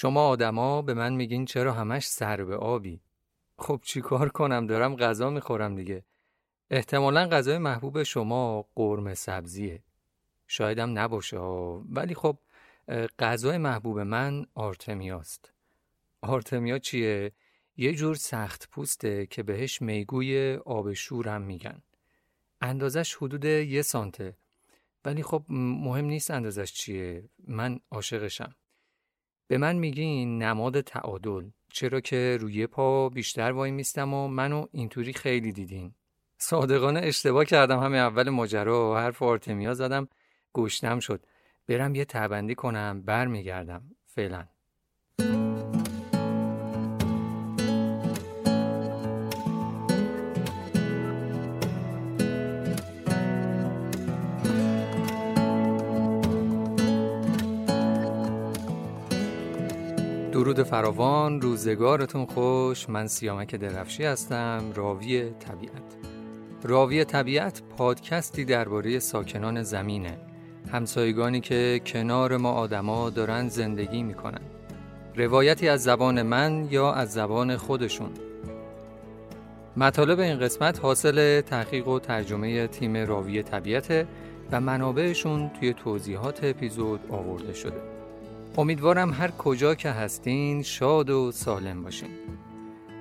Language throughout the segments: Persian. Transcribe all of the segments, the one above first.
شما آدما به من میگین چرا همش سر به آبی؟ خب چیکار کنم؟ دارم غذا می‌خورم دیگه. احتمالا غذای محبوب شما قرمه سبزیه. شایدم نباشه ولی خب غذای محبوب من آرتمیاست. آرتمیا چیه؟ یه جور سخت پوسته که بهش میگوی آب شور هم میگن. اندازش حدود یه سانته. ولی خب مهم نیست اندازش چیه. من عاشقشم. به من میگین نماد تعادل. چرا که روی پا بیشتر وای میستم و منو اینطوری خیلی دیدین. صادقانه اشتباه کردم همه اول ماجرا. حرف آرتمیا زدم گشتم شد. برم یه تبندی کنم برمیگردم. فعلا. درود فراوان روزگارتون خوش. من سیامک درفشی هستم راوی طبیعت. راوی طبیعت پادکستی درباره ساکنان زمینه. همسایگانی که کنار ما آدما دارن زندگی می‌کنن. روایتی از زبان من یا از زبان خودشون. مطالب این قسمت حاصل تحقیق و ترجمه تیم راوی طبیعت و منابعشون توی توضیحات اپیزود آورده شده. امیدوارم هر کجا که هستین شاد و سالم باشین.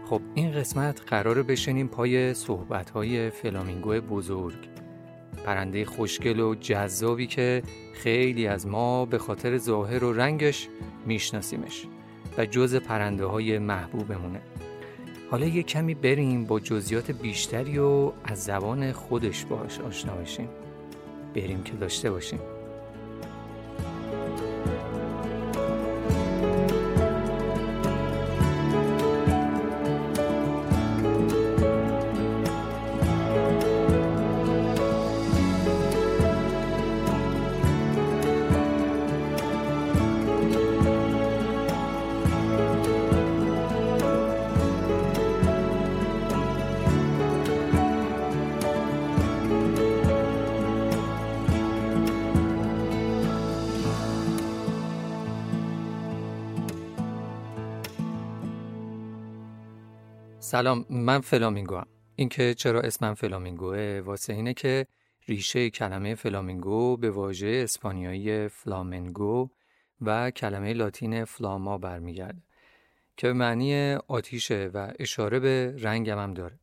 خب این قسمت قراره بشنیم پای صحبت‌های فلامینگو بزرگ. پرنده خوشگل و جذابی که خیلی از ما به خاطر ظاهر و رنگش میشناسیمش و جز پرنده های محبوبمونه. حالا یه کمی بریم با جزئیات بیشتری و از زبان خودش باش آشنا بشیم. بریم که داشته باشیم. سلام من فلامینگو هم. اینکه چرا اسمم فلامینگوه واسه اینه که ریشه کلمه فلامینگو به واژه اسپانیایی فلامنگو و کلمه لاتین فلاما برمیگرده که به معنی آتیشه و اشاره به رنگم هم داره.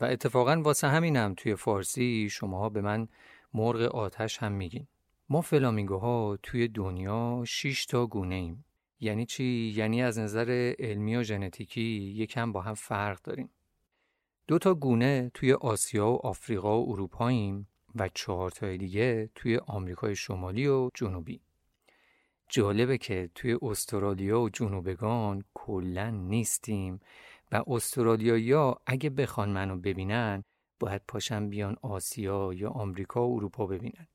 و اتفاقا واسه همینم توی فارسی شماها به من مرغ آتش هم میگین. ما فلامینگوها توی دنیا 6 تا گونه ایم یعنی چی؟ یعنی از نظر علمی و ژنتیکی یکم با هم فرق داریم. دو تا گونه توی آسیا و آفریقا و اروپاییم و چهار تا دیگه توی آمریکای شمالی و جنوبی. جالبه که توی استرالیا و جنوبگان کلا نیستیم و استرالیا اگه بخوان منو ببینن باید پاشن بیان آسیا یا آمریکا و اروپا ببینن.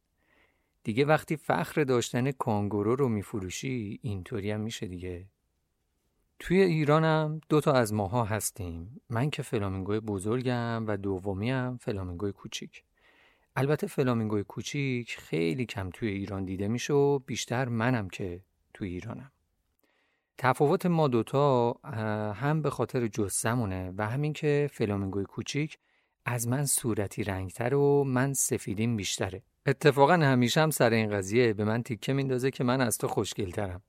دیگه وقتی فخر داشتن کانگورو رو میفروشی اینطوری هم میشه دیگه. توی ایرانم دو تا از ماها هستیم. من که فلامینگوی بزرگم و دومی هم فلامینگوی کوچیک. البته فلامینگوی کوچیک خیلی کم توی ایران دیده میشه و بیشتر منم که توی ایرانم. تفاوت ما دوتا هم به خاطر جسمونه و همین که فلامینگوی کوچیک از من صورتی رنگتر و من سفیدیم بیشتره. اتفاقا همیشه هم سر این قضیه به من تیکه میندازه که من از تو خوشگلترم.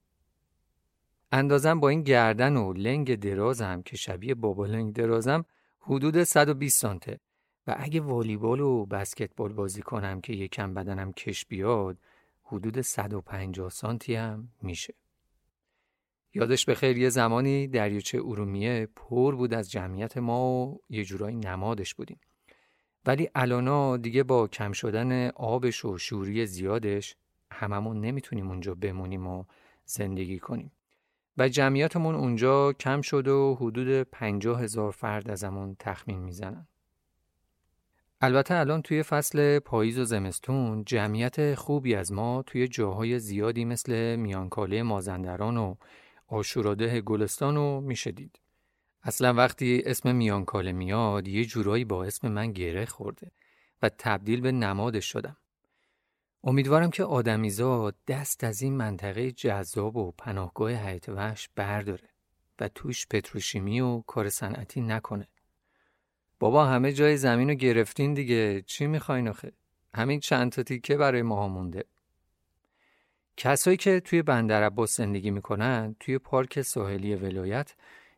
اندازم با این گردن و لنگ درازم که شبیه بابا لنگ درازم حدود 120 سانته و اگه والیبال و بسکتبال بازی کنم که یکم بدنم کش بیاد حدود 150 سانتی هم میشه. یادش به خیر یه زمانی دریاچه ارومیه پر بود از جمعیت ما و یه جورایی نمادش بودیم. ولی الانا دیگه با کم شدن آبش و شوری زیادش هممون نمی‌تونیم اونجا بمونیم و زندگی کنیم و جمعیتمون اونجا کم شد و حدود پنجاه هزار فرد ازمون تخمین می‌زنن البته الان توی فصل پاییز و زمستون جمعیت خوبی از ما توی جاهای زیادی مثل میانکاله مازندران و آشوراده گلستان رو میشه دید. اصلا وقتی اسم میانکاله میاد یه جورایی با اسم من گره خورده و تبدیل به نمادش شدم. امیدوارم که آدمیزاد دست از این منطقه جذاب و پناهگاه حیات وحش برداره و توش پتروشیمی و کار صنعتی نکنه. بابا همه جای زمین رو گرفتین دیگه چی می‌خواین آخه؟ همین چند تا تیکه برای ماها مونده. کسایی که توی بندر عباس زندگی می‌کنن توی پارک ساحلی ولایت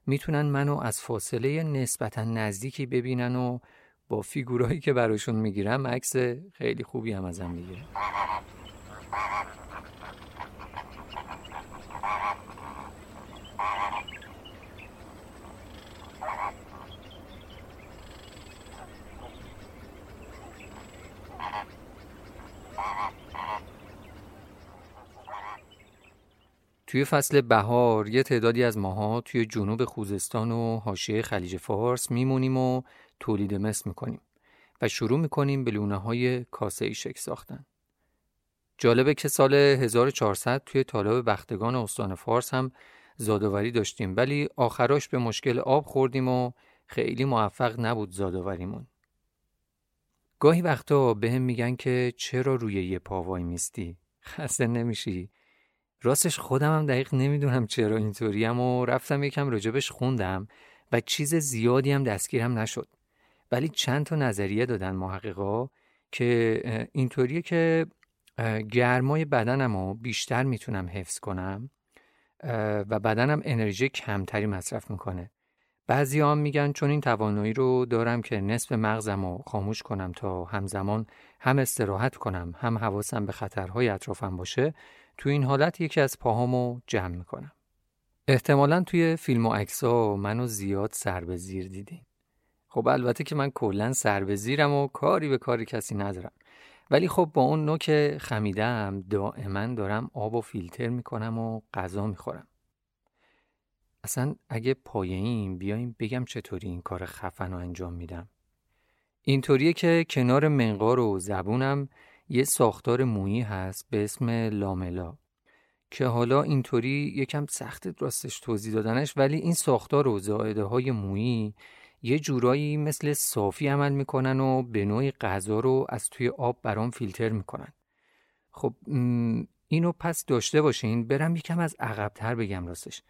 می‌تونن منو از فاصله نسبتا نزدیکی ببینن و با فیگورایی که براشون می‌گیرم عکس خیلی خوبی هم ازم می‌گیرن. توی فصل بهار یه تعدادی از ماها توی جنوب خوزستان و حاشیه خلیج فارس میمونیم و تولید مثل می‌کنیم و شروع می‌کنیم به لونه های کاسه شک ساختن. جالبه که سال 1400 توی طالب بختگان استان فارس هم زادآوری داشتیم ولی آخراش به مشکل آب خوردیم و خیلی موفق نبود زادآوریمون. گاهی وقتا به هم میگن که چرا روی یه پاوای میستی؟ خسته نمیشی؟ راستش خودم هم دقیق نمی‌دونم چرا اینطوریم و رفتم یکم راجبش خوندم و چیز زیادی هم دستگیرم نشد. ولی چند تا نظریه دادن محققا که اینطوریه که گرمای بدنم رو بیشتر می‌تونم حفظ کنم و بدنم انرژی کمتری مصرف می‌کنه بعضی هم میگن چون این توانایی رو دارم که نصف مغزم رو خاموش کنم تا همزمان هم استراحت کنم هم حواسم به خطرهای اطرافم باشه تو این حالت یکی از پاهامو جمع می‌کنم. احتمالا توی فیلم و ها منو زیاد سر به زیر دیدین خب البته که من کلا سر به زیرم و کاری به کاری کسی ندارم. ولی خب با اون نوک خمیدم دائما دارم آب و فیلتر می‌کنم و غذا می‌خورم. اصلا اگه پایین بیایم بگم چطوری این کار خفن رو انجام میدم. اینطوریه که کنار منقار و زبونم یه ساختار مویی هست به اسم لاملا که حالا اینطوری یکم سخت راستش توضیح دادنش ولی این ساختار و زائده های مویی یه جورایی مثل صافی عمل می‌کنن و به نوعی غذا رو از توی آب برام فیلتر می‌کنن. خب اینو پس داشته باشین برم یکم از عقبتر بگم راستش.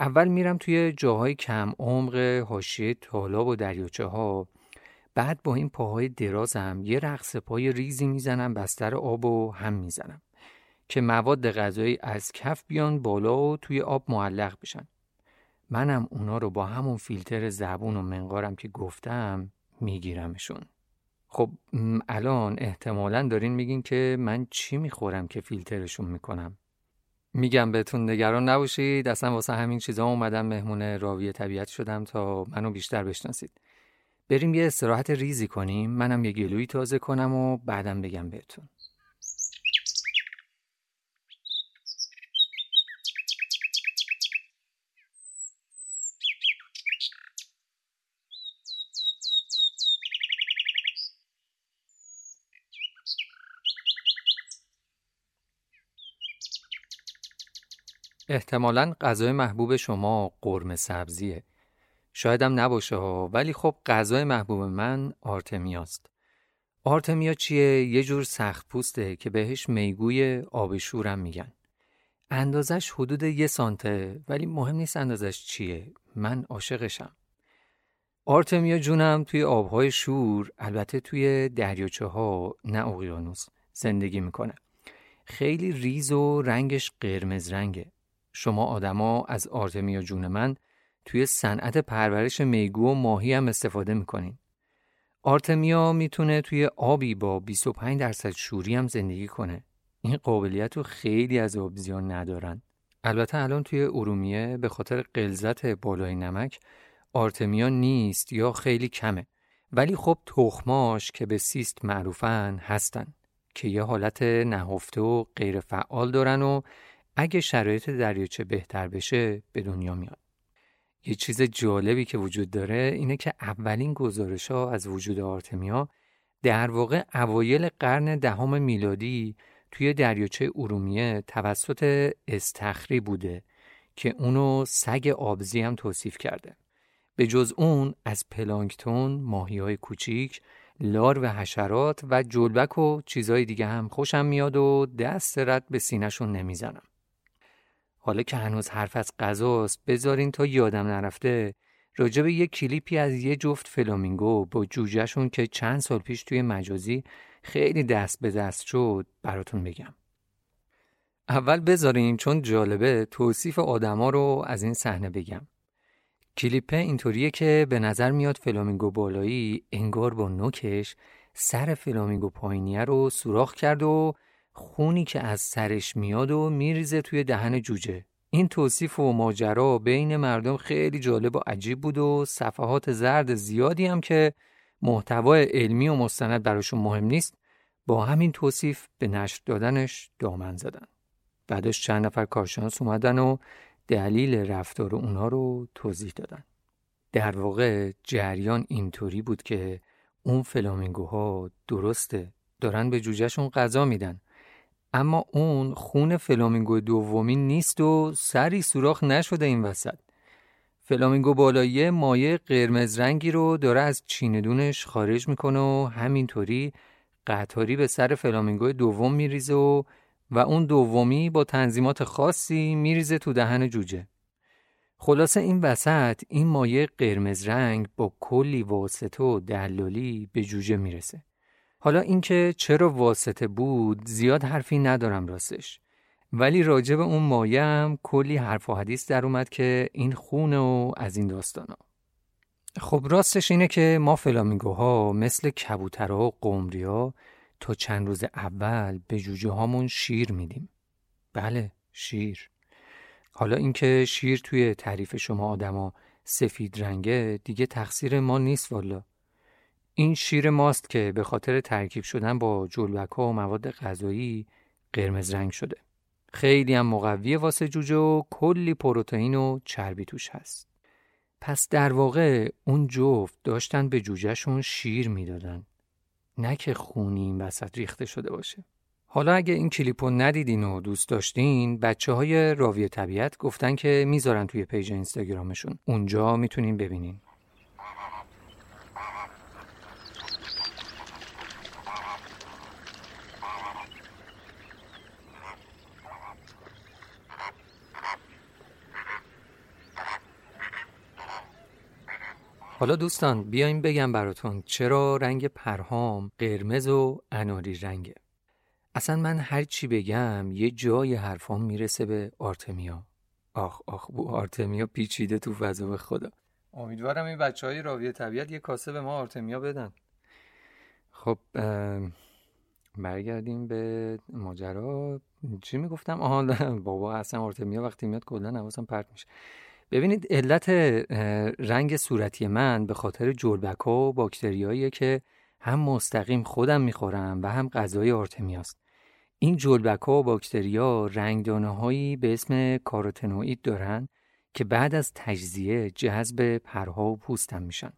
اول میرم توی جاهای کم عمق حاشیه تالاب و دریاچه ها بعد با این پاهای درازم یه رقص پای ریزی می‌زنم بستر آب و هم می‌زنم که مواد غذایی از کف بیان بالا و توی آب معلق بشن. منم اونا رو با همون فیلتر زبون و منقارم که گفتم میگیرمشون. خب الان احتمالا دارین میگین که من چی می‌خورم که فیلترشون می‌کنم؟ میگم بهتون نگران نباشید اصلا واسه همین چیزا اومدم مهمون راوی طبیعت شدم تا منو بیشتر بشناسید. بریم یه استراحت ریزی کنیم منم یه گلوی تازه کنم و بعدم بگم بهتون احتمالا غذای محبوب شما قرمه سبزیه. شایدم نباشه ها ولی خب غذای محبوب من آرتمیاست. آرتمیا چیه؟ یه جور سخت پوسته که بهش میگوی آب شورم میگن. اندازش حدود یه سانته ولی مهم نیست اندازش چیه. من عاشقشم. آرتمیا جونم توی آبهای شور البته توی دریاچه ها نه اقیانوس زندگی می‌کنه. خیلی ریز و رنگش قرمز رنگه. شما آدما از آرتمیا جون من توی صنعت پرورش میگو و ماهی هم استفاده می‌کنین. آرتمیا می‌تونه توی آبی با 25 درصد شوری هم زندگی کنه. این قابلیت رو خیلی از آبزیان ندارن. البته الان توی ارومیه به خاطر قلزت بالای نمک آرتمیا نیست یا خیلی کمه. ولی خب تخماش که به سیست معروفن هستن که یه حالت نهفته و غیر فعال دارن و اگه شرایط دریاچه بهتر بشه به دنیا میاد. یه چیز جالبی که وجود داره اینه که اولین گزارش ها از وجود آرتمیا در واقع اوایل قرن دهم میلادی توی دریاچه ارومیه توسط استخری بوده که اونو سگ آبزی هم توصیف کرده. به جز اون از پلانکتون، ماهی های کوچیک لار و حشرات و جلبک و چیزای دیگه هم خوشم میاد و دست رد به سینهشون نمی‌زنم. حالا که هنوز حرف از غذاست بذارین تا یادم نرفته راجع به یه کلیپی از یه جفت فلامینگو با جوجهشون که چند سال پیش توی مجازی خیلی دست به دست شد براتون بگم. اول بذارین چون جالبه توصیف آدما رو از این صحنه بگم. کلیپه اینطوریه که به نظر میاد فلامینگو بالایی انگار با نوکش سر فلامینگو پایینیه رو سوراخ کرد و خونی که از سرش میاد و میریزه توی دهن جوجه. این توصیف و ماجرا بین مردم خیلی جالب و عجیب بود و صفحات زرد زیادی هم که محتوای علمی و مستند براشون مهم نیست با همین توصیف به نشر دادنش دامن زدن. بعدش چند نفر کارشناس اومدن و دلیل رفتار اونا رو توضیح دادن. در واقع جریان اینطوری بود که اون فلامینگوها درسته دارن به جوجهشون غذا میدن. اما اون خون فلامینگو دومی نیست و سری سوراخ نشده این وسط فلامینگو بالایی مایه قرمز رنگی رو داره از چیندونش خارج می‌کنه و همینطوری قطاری به سر فلامینگو دوم میریزه و و اون دومی با تنظیمات خاصی میریزه تو دهن جوجه. خلاصه این وسط این مایه قرمز رنگ با کلی واسطه و دلالی به جوجه می‌رسه. حالا اینکه چرا واسطه بود زیاد حرفی ندارم راستش. ولی راجع به اون هم کلی حرف و حدیث در اومد که این خونه و از این داستانا. خب راستش اینه که ما فلامینگوها مثل کبوترها و قمریا تا چند روز اول به جوجه هامون شیر میدیم. بله شیر. حالا اینکه شیر توی تعریف شما آدما سفید رنگه دیگه تقصیر ما نیست والا. این شیر ماست که به خاطر ترکیب شدن با جلوک ها و مواد غذایی قرمز رنگ شده. خیلی هم مقوی واسه جوجه و کلی پروتئین و چربی توش هست. پس در واقع اون جفت داشتن به جوجهشون شیر می‌دادن. نه که خونی این وسط ریخته شده باشه. حالا اگه این کلیپو ندیدین و دوست داشتین بچه های راوی طبیعت گفتن که می‌ذارن توی پیج اینستاگرامشون اونجا می‌تونین ببینین حالا دوستان بیایم بگم براتون چرا رنگ پرهام قرمز و اناری رنگه. اصلا من هر چی بگم یه جای حرفام می‌رسه به آرتمیا. آخ آخ بو آرتمیا پیچیده تو فضا به خدا. امیدوارم این بچه های راوی طبیعت یه کاسه به ما آرتمیا بدن. خب برگردیم به ماجرا. چی می‌گفتم؟ آها بابا اصلا آرتمیا وقتی میاد کلا حواسم پرت میشه. ببینید علت رنگ صورتی من به خاطر جلبک ها و باکتریاییه که هم مستقیم خودم می‌خورم و هم غذای آرتمیاست. این جلبک و باکتریا رنگدانه هایی به اسم کاروتنوئید دارن که بعد از تجزیه جذب پرها و پوستم میشن.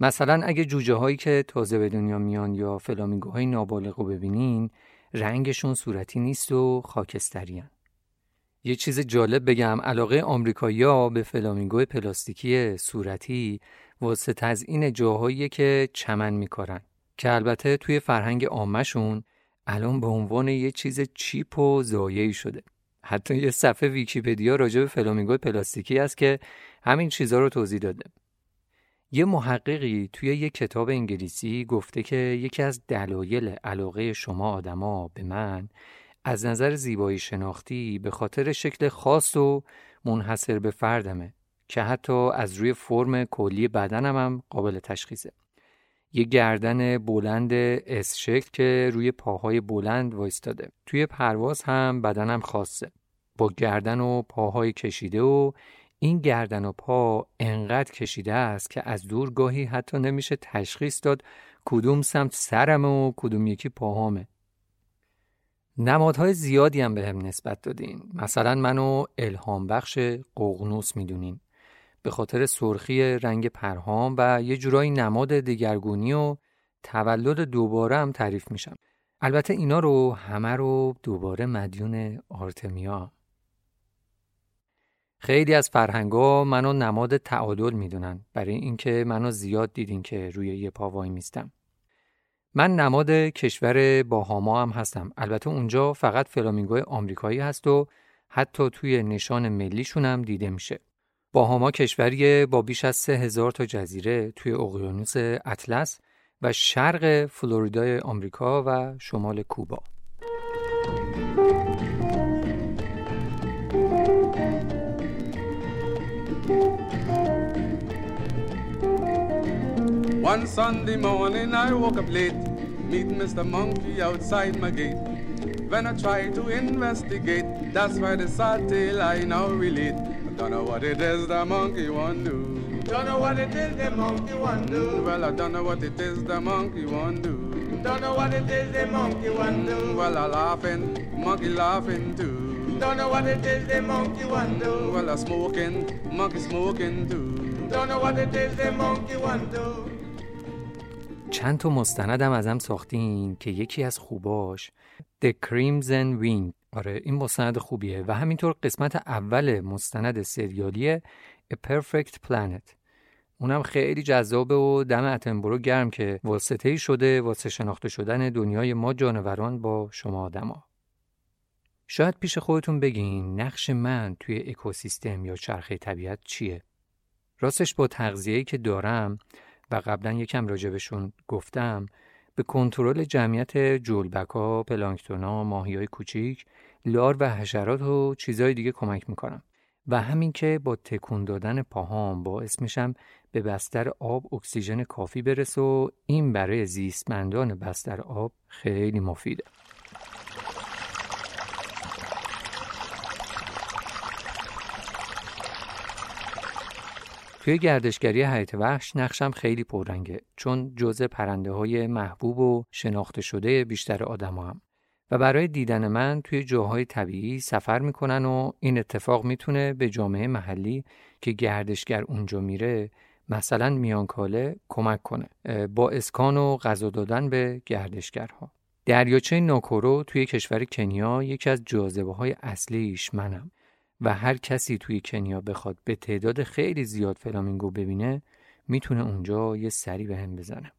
مثلا اگه جوجه هایی که تازه به دنیا میان یا فلامینگوهای نابالغ رو ببینین رنگشون صورتی نیست و خاکستری یه چیز جالب بگم. علاقه آمریکایی‌ها به فلامینگو پلاستیکی صورتی واسه تزیین جاهایی که چمن میکارن. که البته توی فرهنگ عامهشون الان به عنوان یه چیز cheap و ضایعی شده. حتی یه صفحه ویکیپدیا راجع به فلامینگو پلاستیکی است که همین چیزها رو توضیح داده. یه محققی توی یه کتاب انگلیسی گفته که یکی از دلایل علاقه شما آدما به من از نظر زیبایی شناختی به خاطر شکل خاص و منحصر به فردمه که حتی از روی فرم کلی بدنم هم قابل تشخیصه. یه گردن بلند اس شکل که روی پاهای بلند وایستاده. توی پرواز هم بدنم خاصه. با گردن و پاهای کشیده و این گردن و پا انقدر کشیده است که از دور گاهی حتی نمیشه تشخیص داد کدوم سمت سرم و کدوم یکی پاهامه. نمادهای زیادی هم به هم نسبت دادین. مثلا منو الهام بخش قغنوس می‌دونین. به خاطر سرخی رنگ پرهام و یه جورایی نماد دگرگونی و تولد دوباره هم تعریف میشم. البته اینا رو همه رو دوباره مدیون آرتمیا. خیلی از فرهنگا منو نماد تعادل می‌دونن. برای اینکه منو زیاد دیدین که روی یه پا وای میستم من نماد کشور باهاما هم هستم. البته اونجا فقط فلامینگو آمریکایی هست و حتی توی نشان ملیشون هم دیده میشه. باهاما کشوری با بیش از سه هزار تا جزیره توی اقیانوس اطلس و شرق فلوریدای آمریکا و شمال کوبا. One Sunday morning I woke up late, meet Mr. Monkey outside my gate. When I try to investigate, that's why the sad tale I now relate. I don't know what it is the monkey won't do. Don't know what it is the monkey won't do. Well, I don't know what it is the monkey won't do. Don't know what it is the monkey won't do. Well, I laughing, monkey laughing too. Don't know what it is the monkey won't do. Well, I smoking, monkey smoking too. Don't know what it is the monkey won't do. چند تا مستندم ازم ساختین که یکی از خوباش The Crimson Wing آره این مستند خوبیه و همینطور قسمت اول مستند سریالی A Perfect Planet اونم خیلی جذابه و دم اتنبرو گرم که واسطه شده واسه شناخته شدن دنیای ما جانوران با شما آدما. شاید پیش خودتون بگین نقش من توی اکوسیستم یا چرخه طبیعت چیه؟ راستش با تغذیه‌ای که دارم و قبلا یکم راجبشون گفتم به کنترل جمعیت جولبکا، پلانکتونا، ماهی کوچیک، لار و حشرات و چیزهای دیگه کمک می‌کنم. و همین که با تکون دادن پاهام باعث میشم به بستر آب اکسیژن کافی برسه و این برای زیستمندان بستر آب خیلی مفیده. توی گردشگری حیات وحش نقشم خیلی پررنگه چون جزء پرنده های محبوب و شناخته شده بیشتر آدم هم. و برای دیدن من توی جاهای طبیعی سفر می‌کنن و این اتفاق می‌تونه به جامعه محلی که گردشگر اونجا میره مثلا میانکاله کمک کنه با اسکان و غذا دادن به گردشگرها دریاچه ناکورو توی کشور کنیا یکی از جاذبه های اصلیش منم و هر کسی توی کنیا بخواد به تعداد خیلی زیاد فلامینگو ببینه می‌تونه اونجا یه سری به هم بزنه.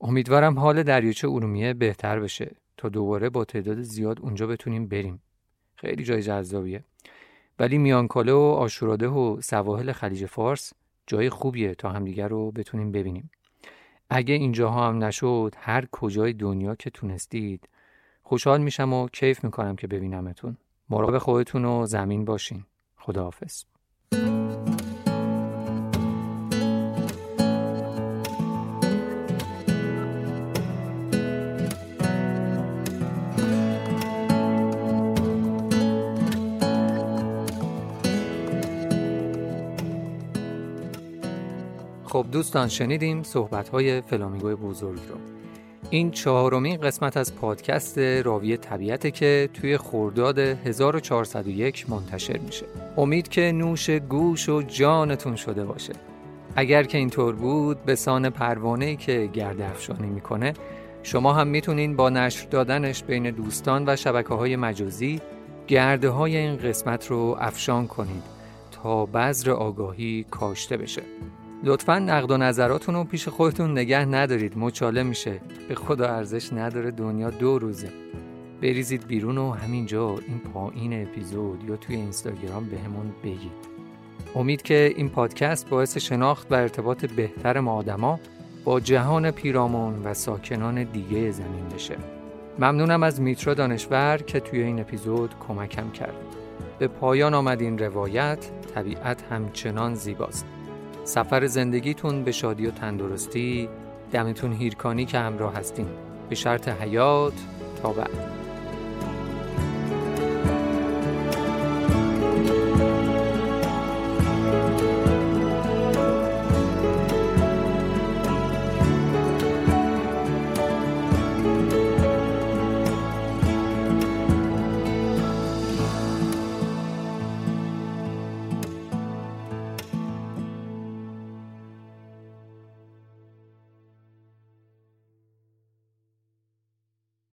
امیدوارم حال دریاچه ارومیه بهتر بشه تا دوباره با تعداد زیاد اونجا بتونیم بریم. خیلی جای جذابیه. ولی میانکاله و آشوراده و سواحل خلیج فارس جای خوبیه تا همدیگر رو بتونیم ببینیم. اگه اینجاها هم نشد هر کجای دنیا که تونستید خوشحال میشم و کیف می‌کنم که ببینمتون. مراقب خودتون و زمین باشین. خداحافظ. خب دوستان شنیدیم صحبت های بزرگ رو. این چهارمین قسمت از پادکست راوی طبیعته که توی خورداد 1401 منتشر میشه. امید که نوش گوش و جانتون شده باشه. اگر که اینطور بود به سان پروانه که گرد افشانی می‌کنه شما هم می‌تونین با نشر دادنش بین دوستان و شبکه های مجازی گرده های این قسمت رو افشان کنید تا بذر آگاهی کاشته بشه. لطفا نقد و نظراتون رو پیش خودتون نگه ندارید. مچاله میشه. به خدا ارزش نداره دنیا دو روزه. بریزید بیرون و همینجا این پایین اپیزود یا توی اینستاگرام بهمون بگید. امید که این پادکست باعث شناخت و ارتباط بهتر ما آدما با جهان پیرامون و ساکنان دیگه زمین بشه. ممنونم از میترا دانشور که توی این اپیزود کمکم کرد. به پایان آمد این روایت. طبیعت همچنان زیباست. سفر زندگیتون به شادی و تندرستی دمتون هیرکانی که همراه هستیم به شرط حیات تا بعد.